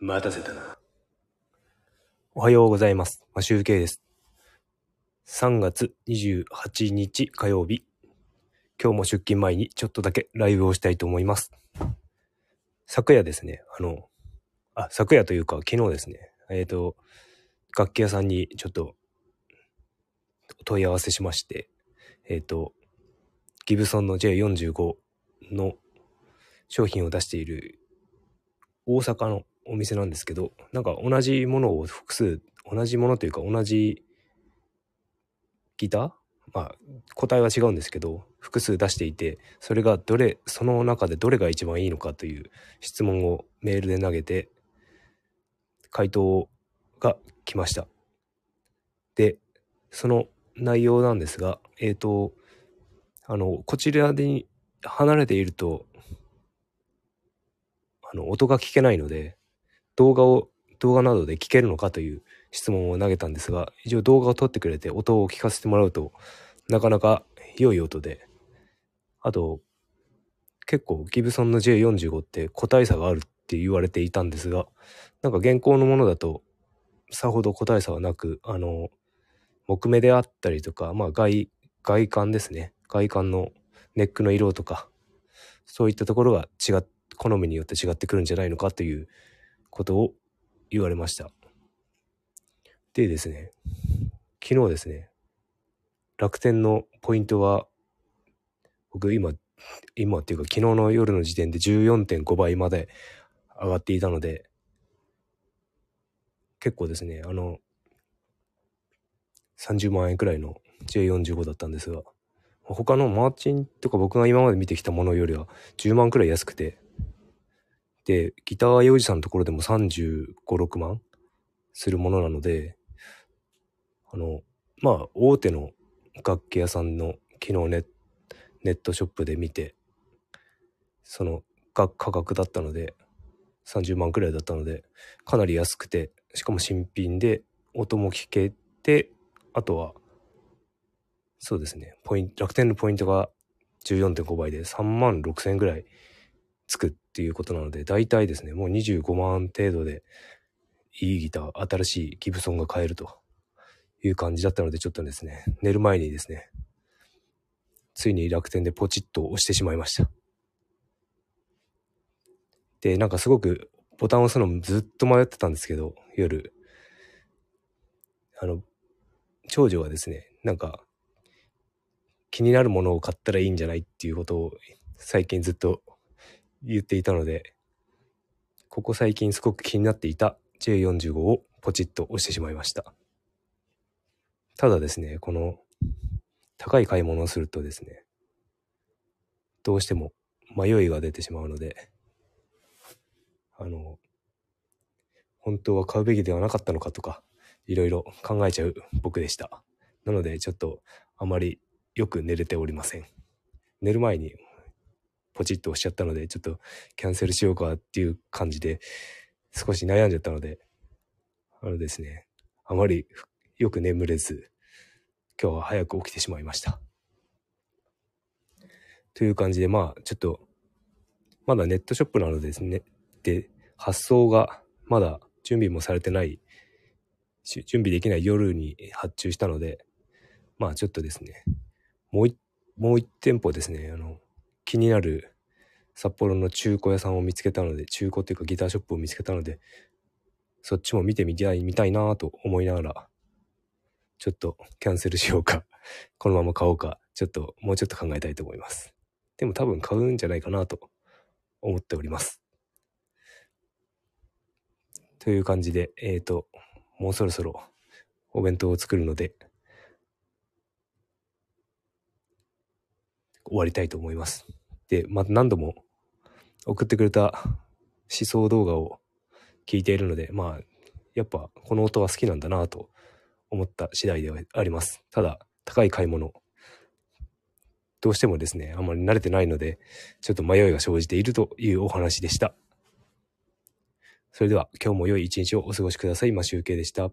待たせたな。おはようございます。マシュウケイです。3月28日火曜日。今日も出勤前にちょっとだけライブをしたいと思います。昨夜ですね、あの、あ、昨夜というか昨日ですね、えっ、と、楽器屋さんにちょっと問い合わせしまして、えっ、と、ギブソンの J45 の商品を出している大阪のお店なんですけど、なんか同じものを複数、同じものというか同じギター？まあ、個体は違うんですけど、複数出していて、それがどれ、その中でどれが一番いいのかという質問をメールで投げて、回答が来ました。で、その内容なんですが、えっ、と、あの、こちらで離れていると、あの、音が聞けないので、動画を、動画などで聞けるのかという質問を投げたんですが、一応動画を撮ってくれて音を聞かせてもらうと、なかなか良い音で、あと、結構ギブソンの J45 って個体差があるって言われていたんですが、なんか現行のものだと、さほど個体差はなく、あの、木目であったりとか、まあ外、外観ですね。外観のネックの色とか、そういったところが違っ、好みによって違ってくるんじゃないのかということを言われました。でですね、昨日ですね、楽天のポイントは、僕今、今っていうか昨日の夜の時点で14.5倍まで上がっていたので、結構ですね、あの、30万円くらいの J45 だったんですが、他のマーチンとか僕が今まで見てきたものよりは10万くらい安くて、で、ギター用事さんのところでも35、6万するものなので、あの、まあ、大手の楽器屋さんの昨日ネネットショップで見て、その価格だったので、30万くらいだったので、かなり安くて、しかも新品で、音も聞けて、あとは、そうですね、ポイン、楽天のポイントが14.5倍で3万6千円ぐらいつくっていうことなので、大体ですね、もう25万程度で、いいギター、新しいギブソンが買えるという感じだったので、ちょっとですね、寝る前にですね、ついに楽天でポチッと押してしまいました。で、なんかすごくボタンを押すのもずっと迷ってたんですけど、夜。あの、長女はですね、なんか、気になるものを買ったらいいんじゃないっていうことを最近ずっと言っていたので、ここ最近すごく気になっていた J45 をポチッと押してしまいました。ただですね、この高い買い物をするとですね、どうしても迷いが出てしまうので、あの、本当は買うべきではなかったのかとか、いろいろ考えちゃう僕でした。なので、ちょっとあまりよく寝れておりません。寝る前にポチッと押しちゃったので、ちょっとキャンセルしようかっていう感じで、少し悩んじゃったので、あのですね、あまりよく眠れず、今日は早く起きてしまいました。という感じで、まあ、ちょっと、まだネットショップなのでですね、で、発送がまだ準備もされてない、準備できない夜に発注したので、まあちょっとですね、もう一、もう一店舗ですね、あの、気になる札幌の中古屋さんを見つけたので、中古っていうかギターショップを見つけたので、そっちも見てみたい、見たいなぁと思いながら、ちょっとキャンセルしようか、このまま買おうか、ちょっともうちょっと考えたいと思います。でも多分買うんじゃないかなと思っております。という感じで、えっ、ー、と、もうそろそろお弁当を作るので、終わりたいと思います。で、また何度も送ってくれた思想動画を聞いているので、まあ、やっぱこの音は好きなんだなと思った次第ではあります。ただ、高い買い物、どうしてもですね、あんまり慣れてないので、ちょっと迷いが生じているというお話でした。それでは今日も良い一日をお過ごしください。マシュウケイでした。